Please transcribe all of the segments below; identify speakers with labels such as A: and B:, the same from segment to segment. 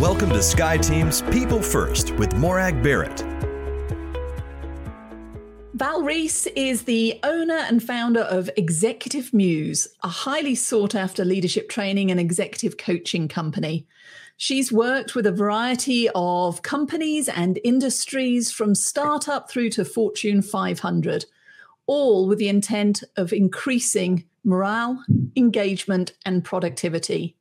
A: Welcome to SkyeTeam's People First with Morag Barrett.
B: Val Reese is the owner and founder of Executive Muse, a highly sought after leadership training and executive coaching company. She's worked with a variety of companies and industries from startup through to Fortune 500, all with the intent of increasing morale, engagement, and productivity.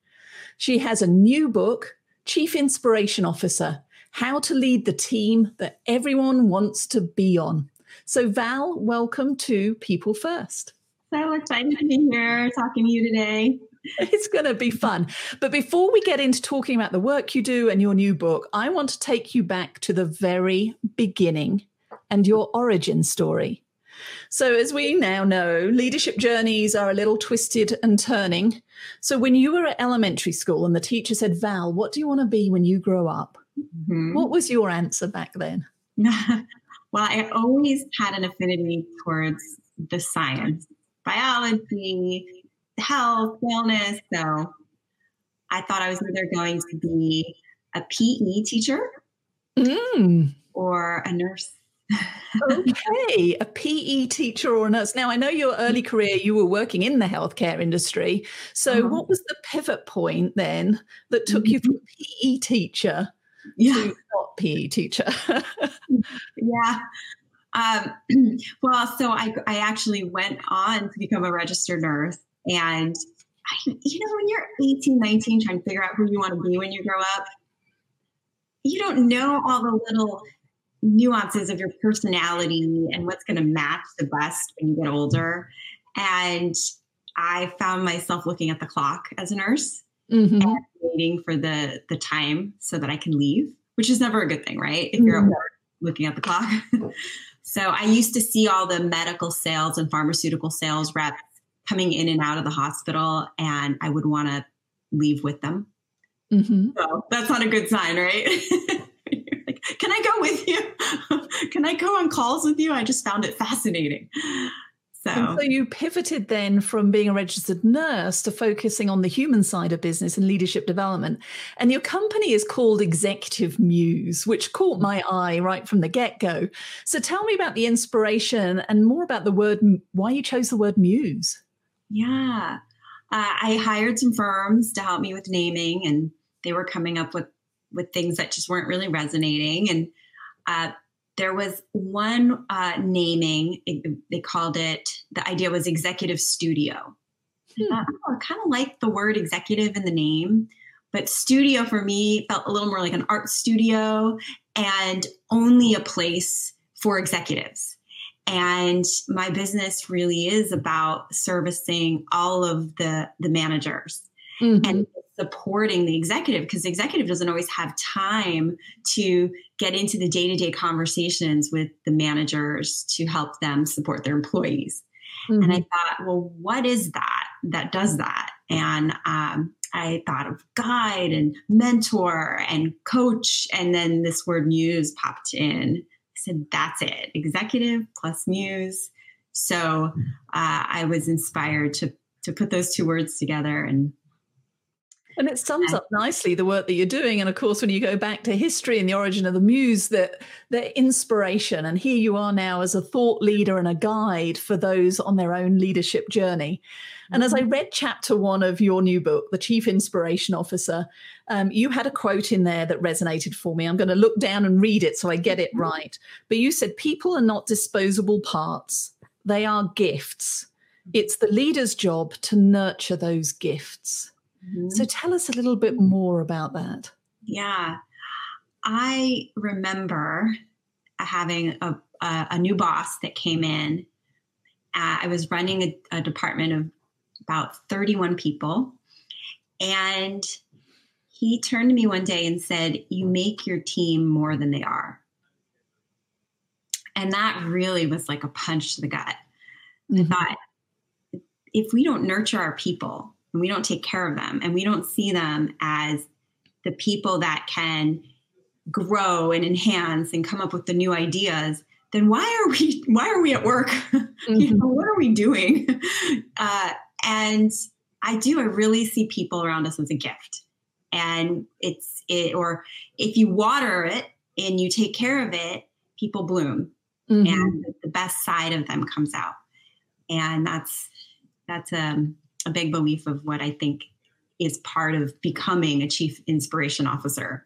B: She has a new book Chief Inspiration Officer How to Lead the Team That Everyone Wants to Be On. So, Val, welcome to People First.
C: So excited to be here talking to you today.
B: It's going to be fun. But before we get into talking about the work you do and your new book, I want to take you back to the very beginning and your origin story. So, as we now know, leadership journeys are a little twisted and turning. So, when you were at elementary school and the teacher said, Val, what do you want to be when you grow up? Mm-hmm. What was your answer back then?
C: well, I always had an affinity towards the science, biology, health, wellness. So, I thought I was either going to be a PE teacher mm. or a nurse
B: okay, a PE teacher or a nurse. Now, I know your early career, you were working in the healthcare industry. So, uh-huh. what was the pivot point then that took mm-hmm. you from PE teacher yeah. to not PE teacher?
C: yeah. Um, well, so I, I actually went on to become a registered nurse. And, I, you know, when you're 18, 19, trying to figure out who you want to be when you grow up, you don't know all the little nuances of your personality and what's going to match the best when you get older. And I found myself looking at the clock as a nurse mm-hmm. and waiting for the the time so that I can leave, which is never a good thing, right? If you're mm-hmm. at work looking at the clock. so I used to see all the medical sales and pharmaceutical sales reps coming in and out of the hospital, and I would want to leave with them. Mm-hmm. So that's not a good sign, right? can I go with you? can I go on calls with you? I just found it fascinating.
B: So. so you pivoted then from being a registered nurse to focusing on the human side of business and leadership development. And your company is called Executive Muse, which caught my eye right from the get go. So tell me about the inspiration and more about the word, why you chose the word muse.
C: Yeah. Uh, I hired some firms to help me with naming, and they were coming up with with things that just weren't really resonating. And uh, there was one uh, naming, it, they called it, the idea was executive studio. Hmm. I, oh, I kind of like the word executive in the name, but studio for me felt a little more like an art studio and only a place for executives. And my business really is about servicing all of the, the managers. Mm-hmm. And supporting the executive because the executive doesn't always have time to get into the day-to-day conversations with the managers to help them support their employees mm-hmm. and i thought well what is that that does that and um, i thought of guide and mentor and coach and then this word muse popped in i said that's it executive plus muse so uh, i was inspired to to put those two words together and
B: and it sums up nicely the work that you're doing. And of course, when you go back to history and the origin of the muse, that the inspiration, and here you are now as a thought leader and a guide for those on their own leadership journey. And as I mm-hmm. read chapter one of your new book, The Chief Inspiration Officer, um, you had a quote in there that resonated for me. I'm going to look down and read it so I get it mm-hmm. right. But you said, People are not disposable parts, they are gifts. It's the leader's job to nurture those gifts. Mm-hmm. So tell us a little bit more about that.
C: Yeah. I remember having a, a, a new boss that came in. Uh, I was running a, a department of about 31 people. And he turned to me one day and said, You make your team more than they are. And that really was like a punch to the gut. Mm-hmm. I thought, if we don't nurture our people, and we don't take care of them and we don't see them as the people that can grow and enhance and come up with the new ideas then why are we why are we at work? Mm-hmm. you know, what are we doing? Uh, and i do i really see people around us as a gift. And it's it or if you water it and you take care of it people bloom. Mm-hmm. and the best side of them comes out. And that's that's a, um, a big belief of what i think is part of becoming a chief inspiration officer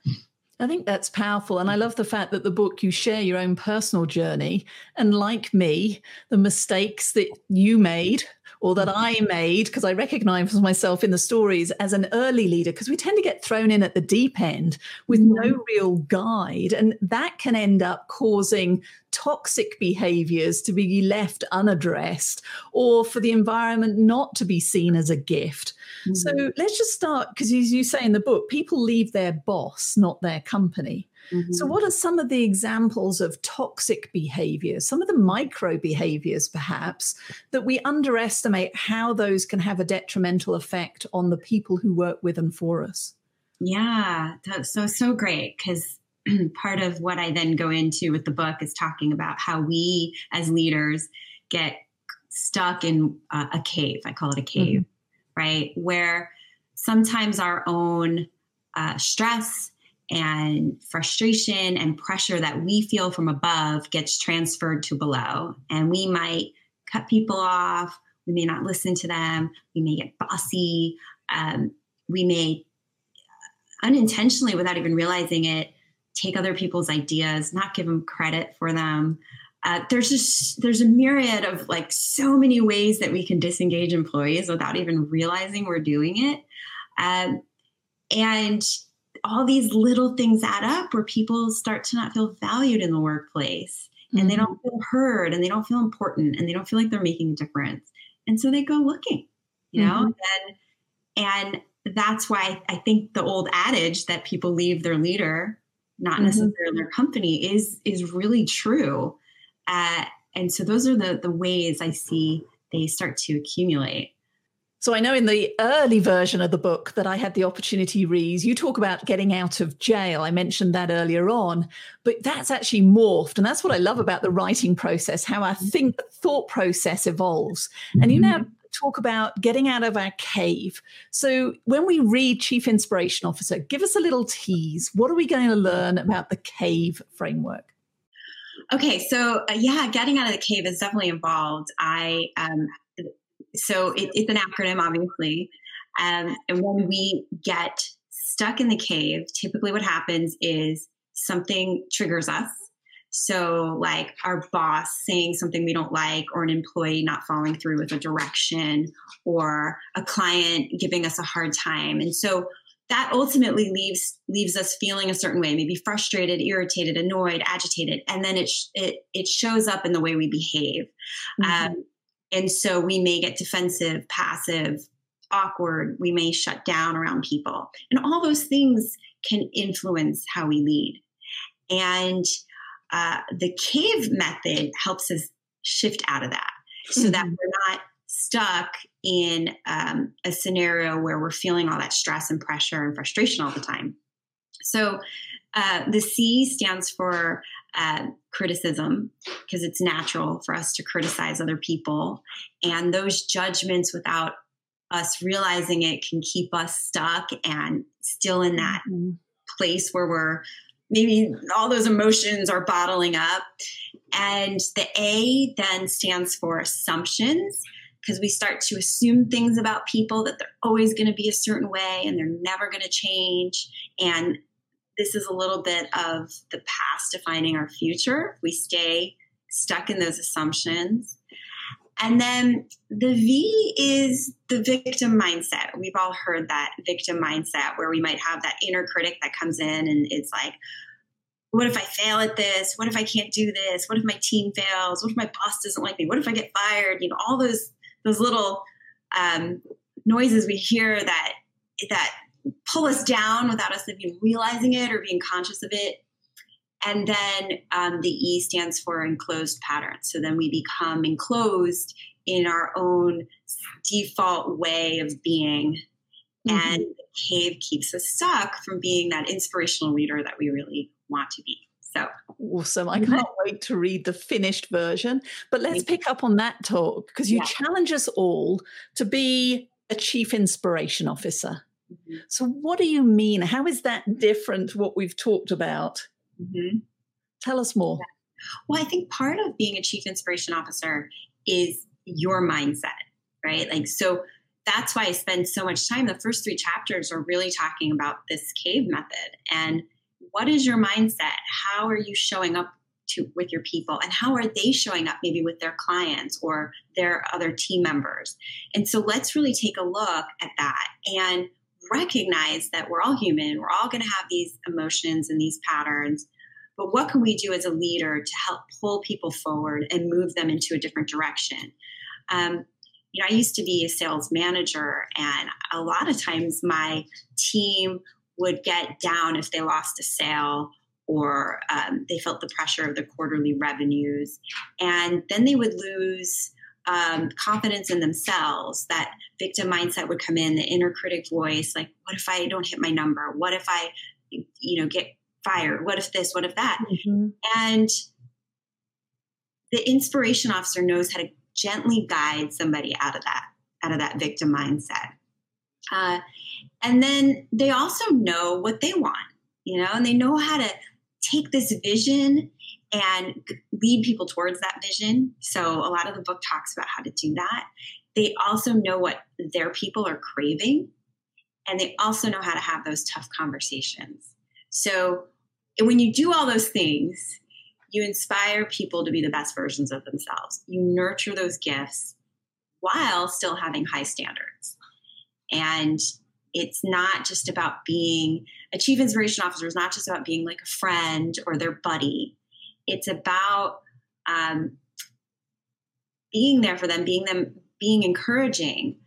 B: I think that's powerful. And I love the fact that the book, you share your own personal journey. And like me, the mistakes that you made or that I made, because I recognize myself in the stories as an early leader, because we tend to get thrown in at the deep end with no real guide. And that can end up causing toxic behaviors to be left unaddressed or for the environment not to be seen as a gift. Mm-hmm. So let's just start because, as you say in the book, people leave their boss, not their company. Mm-hmm. So, what are some of the examples of toxic behaviors, some of the micro behaviors perhaps, that we underestimate how those can have a detrimental effect on the people who work with and for us?
C: Yeah, so, so great because part of what I then go into with the book is talking about how we as leaders get stuck in uh, a cave. I call it a cave, mm-hmm. right? Where sometimes our own uh, stress and frustration and pressure that we feel from above gets transferred to below. And we might cut people off. We may not listen to them. We may get bossy. Um, we may unintentionally, without even realizing it, take other people's ideas, not give them credit for them. Uh, there's just there's a myriad of like so many ways that we can disengage employees without even realizing we're doing it. Um, and all these little things add up where people start to not feel valued in the workplace and mm-hmm. they don't feel heard and they don't feel important and they don't feel like they're making a difference. And so they go looking, you know, mm-hmm. and, and that's why I think the old adage that people leave their leader, not mm-hmm. necessarily their company, is is really true. Uh, and so those are the the ways I see they start to accumulate.
B: So I know in the early version of the book that I had the opportunity read, you talk about getting out of jail. I mentioned that earlier on, but that's actually morphed. And that's what I love about the writing process, how our think thought process evolves. And you now mm-hmm. talk about getting out of our cave. So when we read Chief Inspiration Officer, give us a little tease. What are we going to learn about the cave framework?
C: Okay, so uh, yeah, getting out of the cave is definitely involved. I um, so it, it's an acronym, obviously. Um, and when we get stuck in the cave, typically what happens is something triggers us. So, like our boss saying something we don't like, or an employee not following through with a direction, or a client giving us a hard time. And so that ultimately leaves leaves us feeling a certain way, maybe frustrated, irritated, annoyed, agitated, and then it it it shows up in the way we behave. Mm-hmm. Um, and so we may get defensive, passive, awkward. We may shut down around people. And all those things can influence how we lead. And uh, the cave method helps us shift out of that so mm-hmm. that we're not stuck in um, a scenario where we're feeling all that stress and pressure and frustration all the time. So uh, the C stands for uh, criticism because it's natural for us to criticize other people. And those judgments without us realizing it can keep us stuck and still in that mm-hmm. place where we're maybe all those emotions are bottling up. And the A then stands for assumptions because we start to assume things about people that they're always going to be a certain way and they're never going to change. And this is a little bit of the past defining our future. We stay stuck in those assumptions. And then the V is the victim mindset. We've all heard that victim mindset where we might have that inner critic that comes in and it's like, what if I fail at this? What if I can't do this? What if my team fails? What if my boss doesn't like me? What if I get fired? You know, all those those little um, noises we hear that that pull us down without us even realizing it or being conscious of it. And then um, the E stands for enclosed pattern. So then we become enclosed in our own default way of being. Mm-hmm. And the cave keeps us stuck from being that inspirational leader that we really want to be. So
B: awesome. I can't wait to read the finished version. But let's pick up on that talk because you yeah. challenge us all to be a chief inspiration officer. Mm-hmm. So, what do you mean? How is that different to what we've talked about? Mm-hmm. Tell us more.
C: Well, I think part of being a chief inspiration officer is your mindset, right? Like, so that's why I spend so much time. The first three chapters are really talking about this cave method and what is your mindset? How are you showing up to with your people and how are they showing up maybe with their clients or their other team members? And so let's really take a look at that and recognize that we're all human. We're all going to have these emotions and these patterns. But what can we do as a leader to help pull people forward and move them into a different direction? Um, you know, I used to be a sales manager, and a lot of times my team would get down if they lost a sale or um, they felt the pressure of the quarterly revenues. And then they would lose um, confidence in themselves. That victim mindset would come in, the inner critic voice, like, what if I don't hit my number? What if I, you know, get fired? What if this? What if that? Mm-hmm. And the inspiration officer knows how to gently guide somebody out of that out of that victim mindset uh, and then they also know what they want you know and they know how to take this vision and lead people towards that vision so a lot of the book talks about how to do that they also know what their people are craving and they also know how to have those tough conversations so when you do all those things you inspire people to be the best versions of themselves. You nurture those gifts while still having high standards. And it's not just about being a chief inspiration officer, it's not just about being like a friend or their buddy. It's about um, being there for them, being them, being encouraging,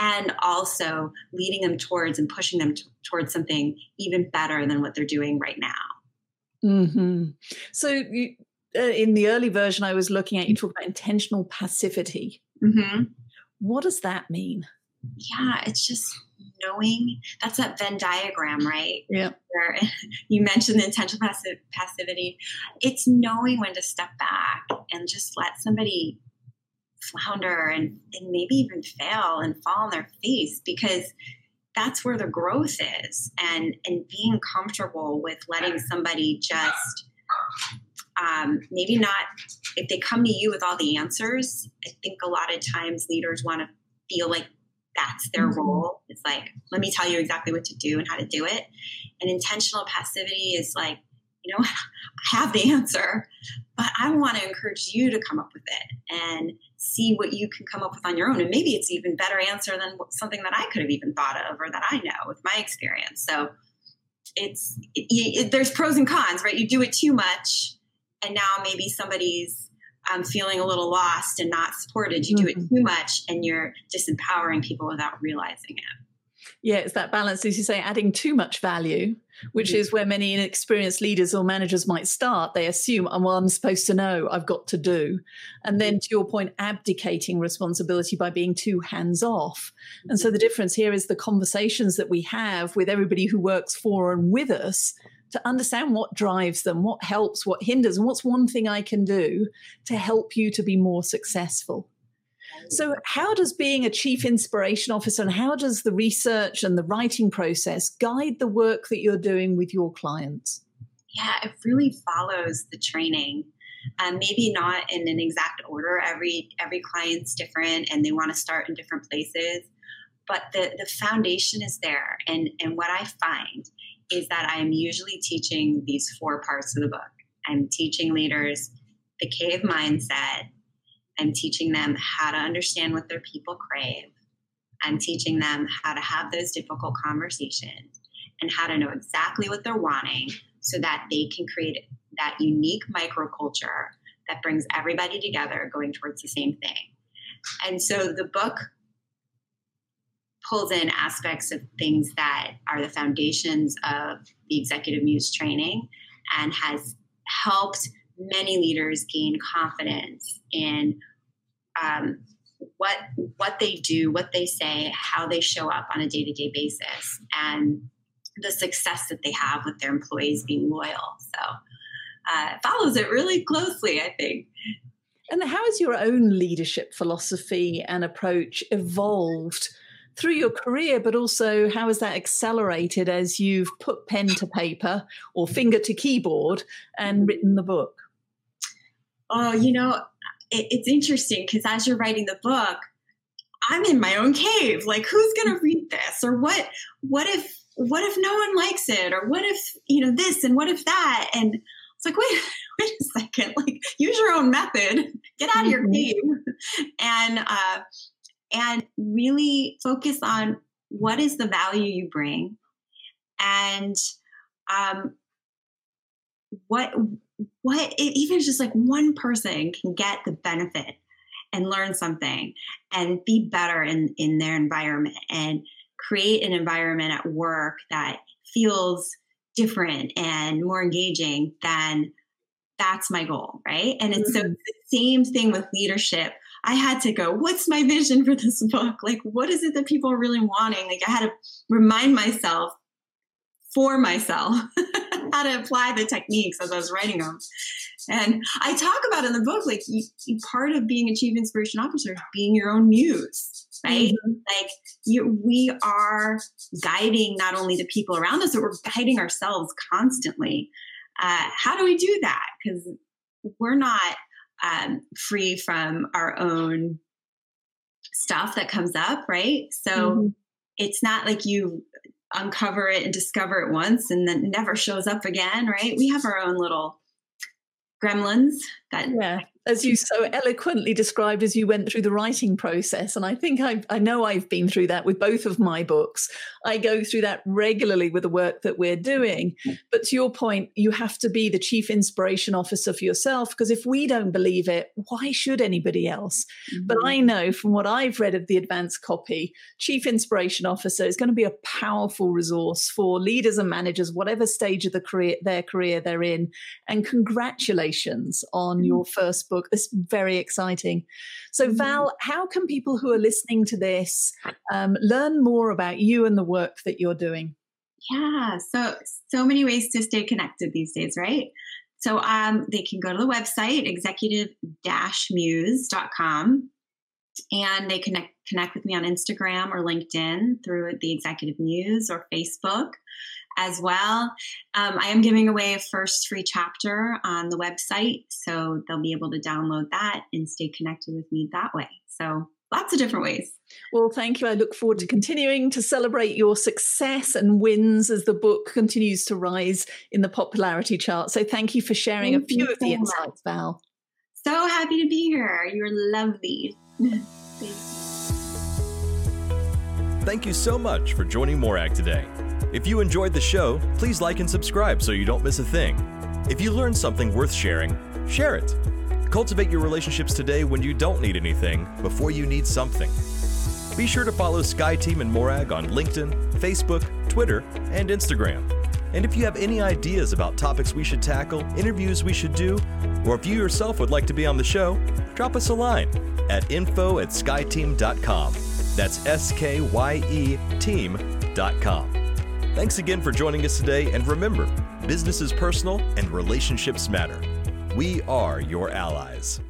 C: and also leading them towards and pushing them t- towards something even better than what they're doing right now.
B: Mm-hmm. So, you, uh, in the early version I was looking at, you talk about intentional passivity. Mm-hmm. What does that mean?
C: Yeah, it's just knowing that's that Venn diagram, right?
B: Yeah.
C: Where you mentioned the intentional passive, passivity. It's knowing when to step back and just let somebody flounder and, and maybe even fail and fall on their face because that's where the growth is and and being comfortable with letting somebody just um, maybe not if they come to you with all the answers i think a lot of times leaders want to feel like that's their mm-hmm. role it's like let me tell you exactly what to do and how to do it and intentional passivity is like you know i have the answer but i want to encourage you to come up with it and see what you can come up with on your own. And maybe it's even better answer than something that I could have even thought of or that I know with my experience. So it's it, it, there's pros and cons, right? You do it too much, and now maybe somebody's um, feeling a little lost and not supported. You mm-hmm. do it mm-hmm. too much, and you're disempowering people without realizing it.
B: Yeah, it's that balance, as you say, adding too much value, which mm-hmm. is where many inexperienced leaders or managers might start. They assume, oh, well, I'm supposed to know, I've got to do. And then, to your point, abdicating responsibility by being too hands off. And so, the difference here is the conversations that we have with everybody who works for and with us to understand what drives them, what helps, what hinders, and what's one thing I can do to help you to be more successful. So, how does being a chief inspiration officer and how does the research and the writing process guide the work that you're doing with your clients?
C: Yeah, it really follows the training. Um, maybe not in an exact order. Every every client's different, and they want to start in different places. But the the foundation is there, and and what I find is that I am usually teaching these four parts of the book. I'm teaching leaders the cave mindset, I'm teaching them how to understand what their people crave. I'm teaching them how to have those difficult conversations and how to know exactly what they're wanting so that they can create that unique microculture that brings everybody together going towards the same thing. And so the book pulls in aspects of things that are the foundations of the executive muse training and has helped many leaders gain confidence in um, what what they do, what they say, how they show up on a day to day basis, and the success that they have with their employees being loyal. So uh, it follows it really closely, I think.
B: And how has your own leadership philosophy and approach evolved through your career, but also how has that accelerated as you've put pen to paper or finger to keyboard and written the book?
C: Oh, you know, it, it's interesting because as you're writing the book, I'm in my own cave. Like, who's going to read this? Or what? What if? What if no one likes it? Or what if you know this? And what if that? And it's like, wait, wait a second. Like, use your own method. Get out of your mm-hmm. cave, and uh, and really focus on what is the value you bring, and um, what what even just like one person can get the benefit and learn something and be better in in their environment and create an environment at work that feels different and more engaging then that's my goal right and it's mm-hmm. so the same thing with leadership i had to go what's my vision for this book like what is it that people are really wanting like i had to remind myself for myself how to apply the techniques as I was writing them. And I talk about in the book, like you, you, part of being a chief inspiration officer is being your own muse, right? Mm-hmm. Like you, we are guiding not only the people around us, but we're guiding ourselves constantly. Uh, how do we do that? Because we're not um, free from our own stuff that comes up, right? So mm-hmm. it's not like you uncover it and discover it once and then never shows up again, right? We have our own little gremlins that
B: yeah as you so eloquently described as you went through the writing process. And I think I, I know I've been through that with both of my books. I go through that regularly with the work that we're doing. But to your point, you have to be the chief inspiration officer for yourself because if we don't believe it, why should anybody else? Mm-hmm. But I know from what I've read of the advanced copy, chief inspiration officer is going to be a powerful resource for leaders and managers, whatever stage of the career, their career they're in. And congratulations on mm-hmm. your first book book. It's very exciting. So, mm-hmm. Val, how can people who are listening to this um, learn more about you and the work that you're doing?
C: Yeah, so so many ways to stay connected these days, right? So um, they can go to the website executive-muse.com and they connect connect with me on Instagram or LinkedIn through the Executive Muse or Facebook as well. Um, I am giving away a first free chapter on the website, so they'll be able to download that and stay connected with me that way. So lots of different ways.
B: Well, thank you. I look forward to continuing to celebrate your success and wins as the book continues to rise in the popularity chart. So thank you for sharing thank a few of the insights, much. Val.
C: So happy to be here. You're lovely.
A: Thank you so much for joining Morag today. If you enjoyed the show, please like and subscribe so you don't miss a thing. If you learned something worth sharing, share it. Cultivate your relationships today when you don't need anything before you need something. Be sure to follow SkyeTeam and Morag on LinkedIn, Facebook, Twitter, and Instagram. And if you have any ideas about topics we should tackle, interviews we should do, or if you yourself would like to be on the show, drop us a line at info at skyeteam.com. That's S K Y E team.com. Thanks again for joining us today, and remember business is personal and relationships matter. We are your allies.